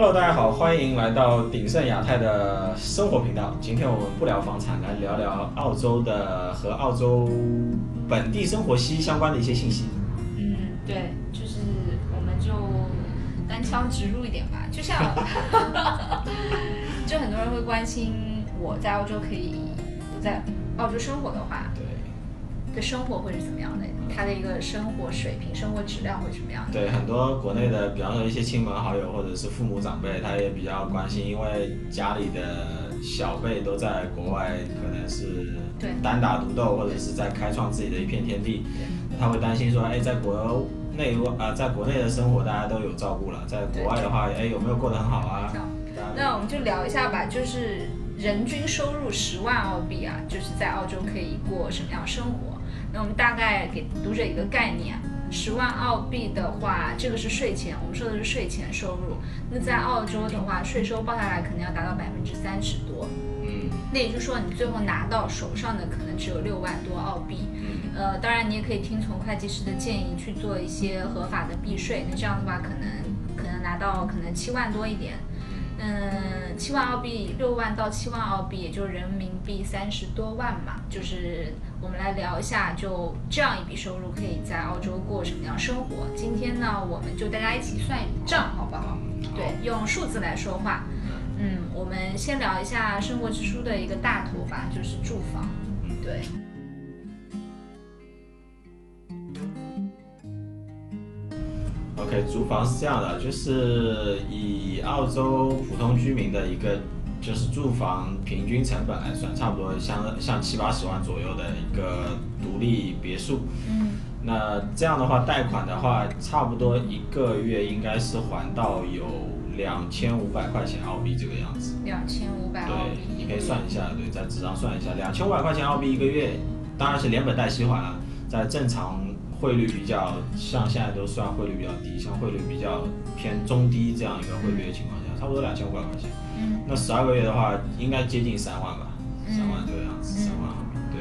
Hello，大家好，欢迎来到鼎盛亚太的生活频道。今天我们不聊房产，来聊聊澳洲的和澳洲本地生活息息相关的一些信息。嗯，对，就是我们就单枪直入一点吧，就像，就很多人会关心我在澳洲可以不在澳洲生活的话，对的生活会是怎么样的？他的一个生活水平、生活质量会是什么样的？对，很多国内的，比方说一些亲朋好友或者是父母长辈，他也比较关心，因为家里的小辈都在国外，可能是对单打独斗，或者是在开创自己的一片天地，他会担心说，哎，在国内啊、在国内的生活大家都有照顾了，在国外的话，哎，有没有过得很好啊？那我们就聊一下吧，就是人均收入十万澳币啊，就是在澳洲可以过什么样的生活？那我们大概给读者一个概念，十万澳币的话，这个是税前，我们说的是税前收入。那在澳洲的话，税收报下来可能要达到百分之三十多，嗯那也就是说你最后拿到手上的可能只有六万多澳币。嗯，呃，当然你也可以听从会计师的建议去做一些合法的避税，那这样的话可能可能拿到可能七万多一点。嗯，七万澳币，六万到七万澳币，也就人民币三十多万嘛。就是我们来聊一下，就这样一笔收入可以在澳洲过什么样生活？今天呢，我们就大家一起算一笔账，好不好？对，用数字来说话。嗯，我们先聊一下生活支出的一个大头吧，就是住房。对。OK，租房是这样的，就是以澳洲普通居民的一个就是住房平均成本来算，差不多像像七八十万左右的一个独立别墅。嗯那这样的话，贷款的话，差不多一个月应该是还到有两千五百块钱澳币这个样子。两千五百澳对币，你可以算一下，对，在纸上算一下，两千五百块钱澳币一个月，当然是连本带息还了，在正常汇率比较，像现在都算汇率比较低，像汇率比较偏中低这样一个汇率的情况下，差不多两千五百块钱。嗯那十二个月的话，应该接近三万吧，嗯三万这个样子，嗯三万。对，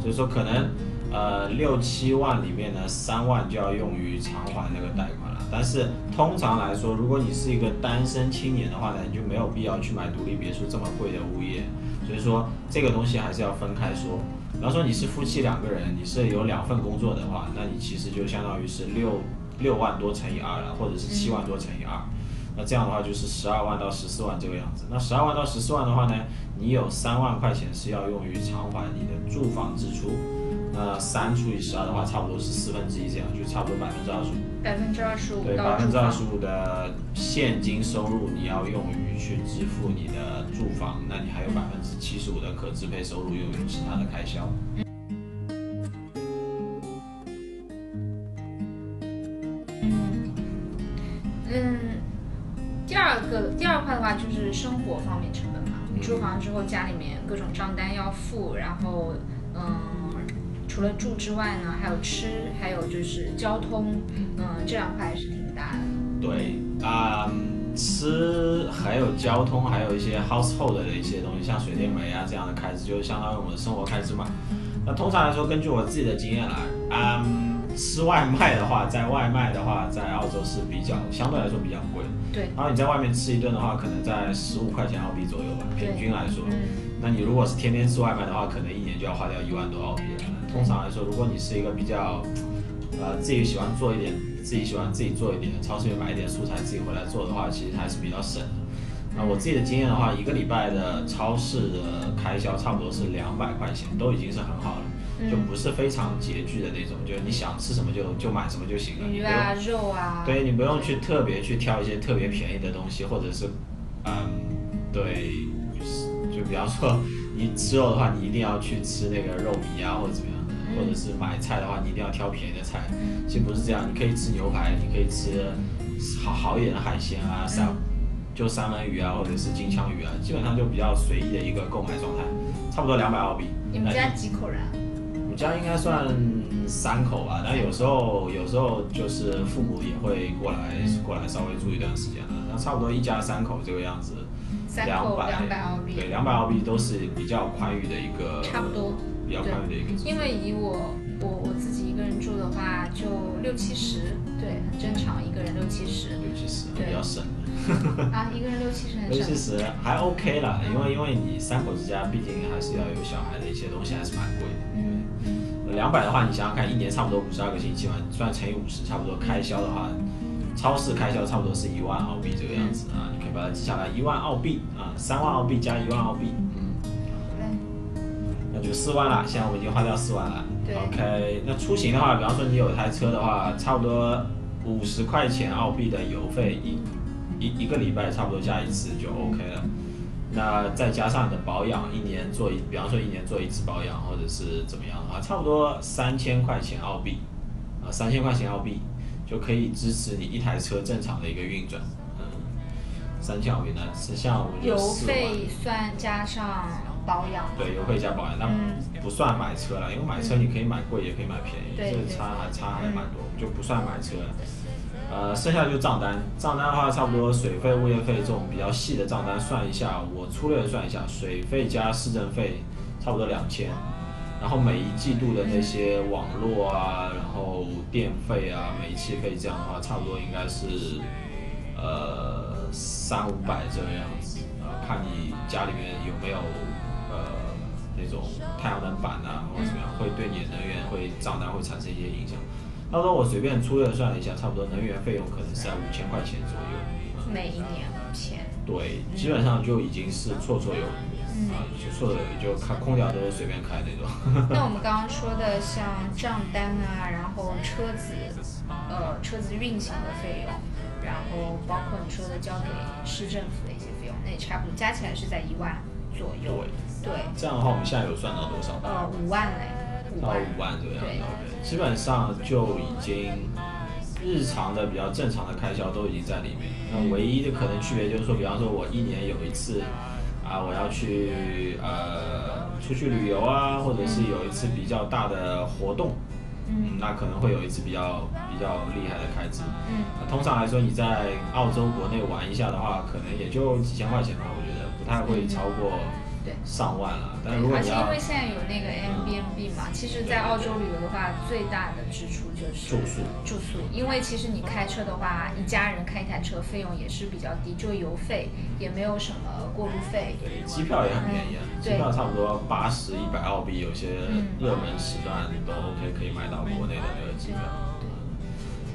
所以说可能呃六七万里面呢，三万就要用于偿还那个贷款了。但是通常来说，如果你是一个单身青年的话呢，你就没有必要去买独立别墅这么贵的物业。所以说这个东西还是要分开说。比方说你是夫妻两个人，你是有两份工作的话，那你其实就相当于是六六万多乘以二了，或者是七万多乘以二。那这样的话就是十二万到十四万这个样子。那十二万到十四万的话呢，你有三万块钱是要用于偿还你的住房支出。那三除以十二的话，差不多是四分之一这样，就差不多百分之二十五。百分之二十五对，到百分。之二十五的现金收入你要用于去支付你的住房，那你还有百分之七十五的可支配收入用于其他的开销。嗯，第二个第二块的话就是生活方面成本嘛。你住房之后，家里面各种账单要付，然后嗯，除了住之外呢，还有吃，还有就是交通，嗯，这两块还是挺大的。对啊、吃还有交通，还有一些 household 的一些东西，像水电煤啊这样的开支，就相当于我们的生活开支嘛。那通常来说，根据我自己的经验来，啊、吃外卖的话，在外卖的话，在澳洲是比较相对来说比较贵的。对，然后你在外面吃一顿的话，可能在十五块钱澳币左右吧，平均来说。嗯那你如果是天天吃外卖的话，可能一年就要花掉一万多澳币了。通常来说，如果你是一个比较，呃，自己喜欢做一点，自己喜欢自己做一点，超市里买一点蔬菜自己回来做的话，其实还是比较省的。那我自己的经验的话，一个礼拜的超市的开销差不多是两百块钱，都已经是很好了，就不是非常拮据的那种，就是你想吃什么就就买什么就行了，鱼啊、肉啊，对你不用去特别去挑一些特别便宜的东西，或者是，嗯，对，就比方说你吃肉的话，你一定要去吃那个肉糜啊，或者怎么样的，嗯或者是买菜的话，你一定要挑便宜的菜。其实不是这样，你可以吃牛排，你可以吃好好一点的海鲜啊，三就三文鱼啊，或者是金枪鱼啊，基本上就比较随意的一个购买状态，差不多两百澳币。你们家几口人啊？我们家应该算三口吧，但有时候有时候就是父母也会过来过来稍微住一段时间的，那差不多一家三口这个样子，三两百两百澳币，对，两百澳币都是比较宽裕的一个，差不多。比较宽裕的一个。因为以我我我自己一个人住的话，就六七十，对，很正常，一个人六七十。六七十对比较省。啊，一个人六七十很 六七。十还 OK 了，因为因为你三口之家，毕竟还是要有小孩的一些东西，还是蛮贵的。两百的话，你想想看，一年差不多五十二个星期嘛，算乘以五十，差不多开销的话，超市开销差不多是一万澳币这个样子啊，你可以把它记下来，一万澳币啊，三万澳币加一万澳币，嗯，好嘞。那就四万了。现在我们已经花掉四万了。对 OK，那出行的话，比方说你有台车的话，差不多五十块钱澳币的油费，一一一个礼拜差不多加一次就 OK 了。那再加上你的保养，一年做一，比方说一年做一次保养，或者是怎么样的话，差不多三千块钱澳币，啊，三千块钱澳币就可以支持你一台车正常的一个运转。嗯，三千澳币呢，是像我们就油。费算加上保养。对，油费加保养，那嗯不算买车了，因为买车你可以买贵，也可以买便宜，这个差还差还蛮多，就不算买车了。呃，剩下就账单，账单的话，差不多水费、物业费这种比较细的账单算一下，我粗略的算一下，水费加市政费差不多两千，然后每一季度的那些网络啊，然后电费啊、煤气费这样的话，差不多应该是呃三五百这个样子，呃，看你家里面有没有呃那种太阳能板啊，或者怎么样，会对你的能源会账单会产生一些影响。到时候我随便粗略算了一下，差不多能源费用可能是在五千块钱左右。每一年五千。对，基本上就已经是绰绰有余嗯啊，就绰绰有余，就开空调都是随便开那种。那我们刚刚说的像账单啊，然后车子，呃，车子运行的费用，然后包括你说的交给市政府的一些费用，那也差不多加起来是在一万左右。对，这样的话，我们现在有算到多少？呃，五万嘞，五到万。五万左右对基本上就已经日常的比较正常的开销都已经在里面。那唯一的可能区别就是说，比方说我一年有一次啊，我要去呃出去旅游啊，或者是有一次比较大的活动，嗯，那可能会有一次比较比较厉害的开支。嗯那通常来说，你在澳洲国内玩一下的话，可能也就几千块钱吧，我觉得不太会超过对。上万了。但如果而你要且因为现在有那个 Airbnb 嘛，其实，在澳洲旅游的话，最大的支出就是住宿，住宿，因为其实你开车的话，一家人开一台车费用也是比较低，就油费也没有什么过路费。对，机票也很便宜啊，嗯机票差不多八十、一百澳币，有些嗯。热门时段都 OK，可以买到国内的那个机票。对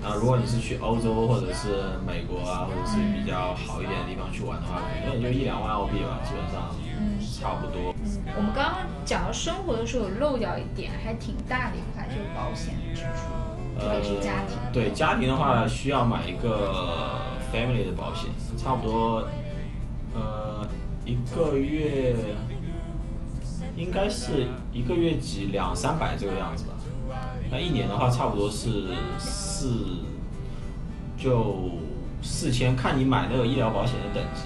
啊，如果你是去欧洲或者是美国啊，或者是比较好一点的地方去玩的话，可能也就一两万澳币吧，基本上嗯差不多。嗯，我们刚刚讲到生活的时候有漏掉一点，还挺大的一块，就是保险支出，特别是家庭。呃对家庭的话，需要买一个 family 的保险，差不多呃一个月应该是一个月几两三百这个样子吧。那一年的话，差不多是四就四千，看你买那个医疗保险的等级。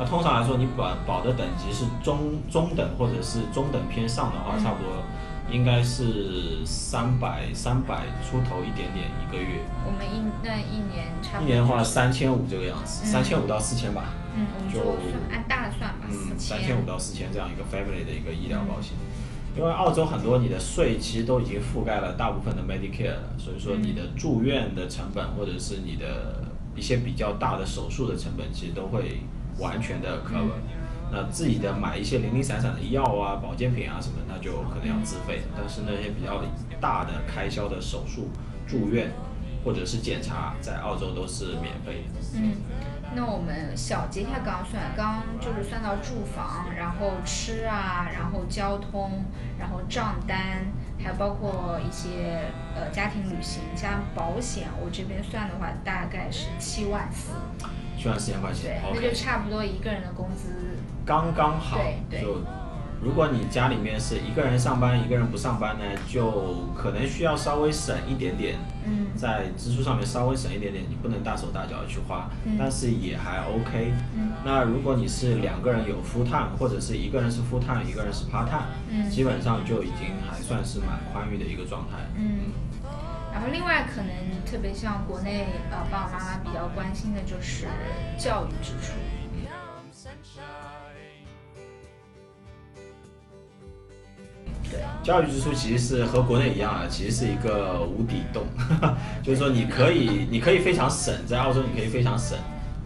那通常来说，你保保的等级是中中等或者是中等偏上的话，差不多应该是三百三百出头一点点一个月。我们一那一年差不多。一年的话三千五这个样子，嗯三千五到四千吧。嗯，我们就按大的算吧，嗯，四三千五到四千这样一个 family 的一个医疗保险。因为澳洲很多你的税其实都已经覆盖了大部分的 Medicare 了，所以说你的住院的成本或者是你的一些比较大的手术的成本，其实都会完全的 cover。那自己的买一些零零散散的药啊、保健品啊什么，那就可能要自费。但是那些比较大的开销的手术、住院或者是检查，在澳洲都是免费的。嗯，那我们小结一下刚刚算，刚刚就是算到住房，然后吃啊，然后交通，然后账单，还有包括一些呃家庭旅行加保险，我这边算的话大概是七万四，七万四千块对钱，那就差不多一个人的工资。刚刚好对。对就如果你家里面是一个人上班，一个人不上班呢，就可能需要稍微省一点点，嗯在支出上面稍微省一点点，你不能大手大脚的去花，嗯但是也还 OK。嗯那如果你是两个人有 full time，或者是一个人是 full time，一个人是 part time，、嗯基本上就已经还算是蛮宽裕的一个状态。嗯。然后另外可能特别像国内呃爸爸妈妈比较关心的就是教育支出。对，教育支出其实是和国内一样啊，其实是一个无底洞，就是说你可以你可以非常省，在澳洲你可以非常省，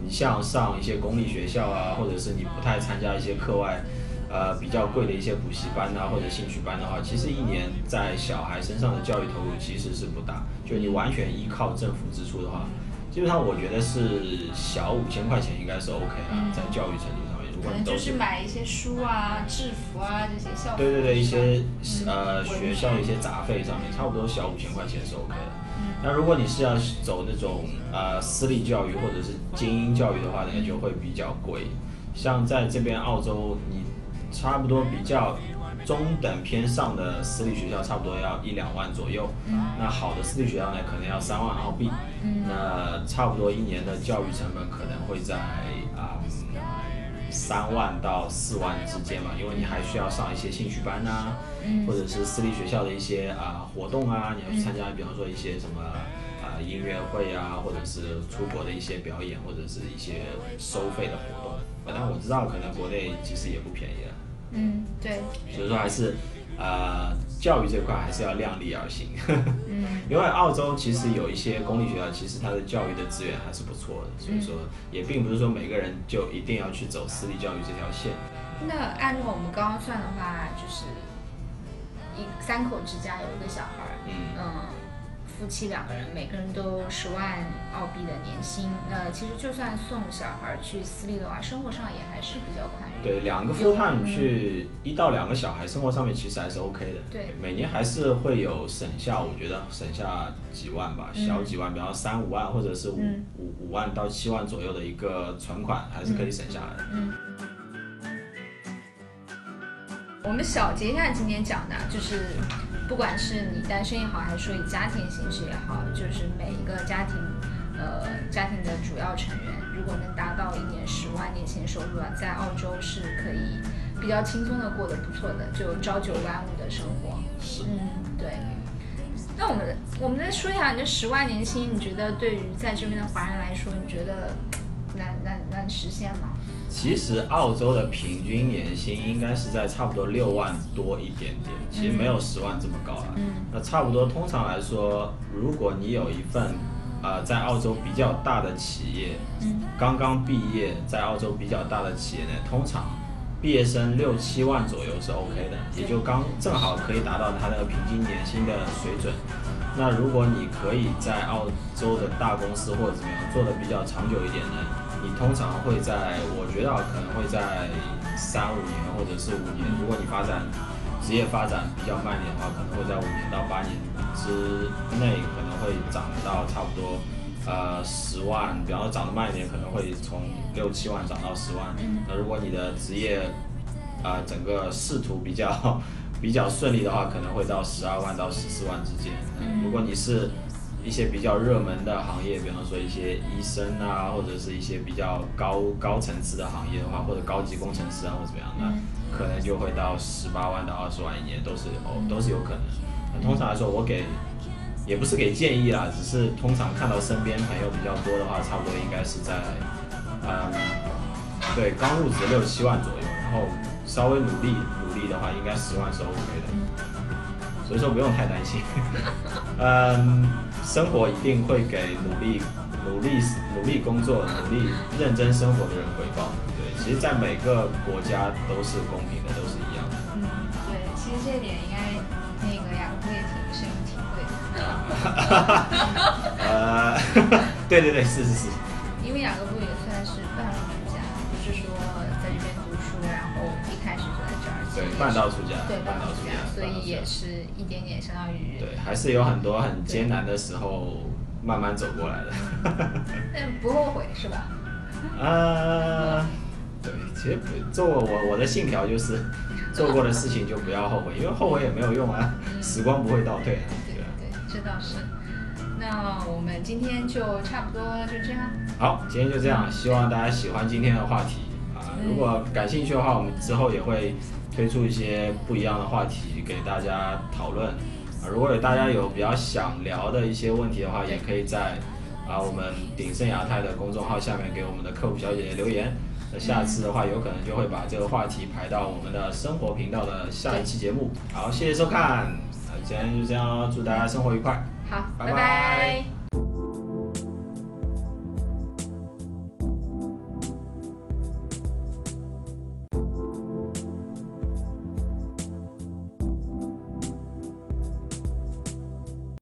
你像上一些公立学校啊，或者是你不太参加一些课外。呃，比较贵的一些补习班呐，或者兴趣班的话，其实一年在小孩身上的教育投入其实是不大。就你完全依靠政府支出的话，基本上我觉得是小五千块钱应该是 OK 的，在教育程度上面。如果你都是买一些书啊、制服啊这些校对对对，一些呃学校的一些杂费上面，差不多小五千块钱是 OK 的。那如果你是要走那种呃私立教育或者是精英教育的话，那就会比较贵。像在这边澳洲，你差不多比较中等偏上的私立学校，差不多要一两万左右。那好的私立学校呢，可能要三万澳币。那差不多一年的教育成本可能会在啊三万到四万之间嘛，因为你还需要上一些兴趣班呐，或者是私立学校的一些啊活动啊，你要去参加，比方说一些什么啊音乐会啊，或者是出国的一些表演，或者是一些收费的活动。但我知道，可能国内其实也不便宜了。嗯，对。所以说还是，呃，教育这块还是要量力而行。嗯。因为澳洲其实有一些公立学校，其实它的教育的资源还是不错的，所以说也并不是说每个人就一定要去走私立教育这条线。那按照我们刚刚算的话，就是一三口之家有一个小孩儿，嗯。夫妻两个人，每个人都十万澳币的年薪，那其实就算送小孩去私立的话，生活上也还是比较宽裕。对，两个夫汉去一到两个小孩，生活上面其实还是 OK 的。对，每年还是会有省下，我觉得省下几万吧，小几万，比方三五万或者是五五五万到七万左右的一个存款，还是可以省下来的。嗯。我们小结一下今天讲的，就是。不管是你单身也好，还是说以家庭形式也好，就是每一个家庭，呃，家庭的主要成员，如果能达到一年十万年薪收入啊，在澳洲是可以比较轻松的过得不错的，就朝九晚五的生活。是。嗯，对。那我们我们再说一下，你这十万年薪，你觉得对于在这边的华人来说，你觉得难难难实现吗？其实澳洲的平均年薪应该是在差不多六万多一点点，其实没有十万这么高了。那差不多，通常来说，如果你有一份，呃，在澳洲比较大的企业，刚刚毕业，在澳洲比较大的企业呢，通常毕业生六七万左右是 OK 的，也就刚正好可以达到他那个平均年薪的水准。那如果你可以在澳洲的大公司或者怎么样做的比较长久一点呢？你通常会在，我觉得可能会在三五年或者是五年。如果你发展职业发展比较慢一点的话，可能会在五年到八年之内可能会涨到差不多呃十万。比方说涨得慢一点，可能会从六七万涨到十万。那如果你的职业呃整个仕途比较 比较顺利的话，可能会到十二万到十四万之间。如果你是一些比较热门的行业，比方说一些医生啊，或者是一些比较高高层次的行业的话，或者高级工程师啊，或者怎么样，那可能就会到十八万到二十万一年，都是哦，都是有可能。那通常来说，我给也不是给建议啦，只是通常看到身边朋友比较多的话，差不多应该是在，嗯，对，刚入职六七万左右，然后稍微努力努力的话，应该十万是 OK 的，所以说不用太担心，嗯。生活一定会给努力、努力、努力工作、努力认真生活的人回报。对，其实，在每个国家都是公平的，都是一样的。嗯，对，其实这点应该那个雅各也挺深有体会的。呃，对对对，是是是。对，半道出家。对，半道出家，所以也是。一点点相当于对，还是有很多很艰难的时候慢慢走过来的。但 不后悔是吧？啊，对，其实做我我的信条就是 做过的事情就不要后悔，因为后悔也没有用啊，时光不会倒退啊。对对，这倒是。那我们今天就差不多就这样。好，今天就这样，希望大家喜欢今天的话题啊。如果感兴趣的话，我们之后也会。推出一些不一样的话题给大家讨论啊！如果有大家有比较想聊的一些问题的话，也可以在啊我们鼎盛亚太的公众号下面给我们的客服小姐姐留言，那下次的话，有可能就会把这个话题排到我们的生活频道的下一期节目。好，谢谢收看，那今天就这样，祝大家生活愉快。好，拜拜拜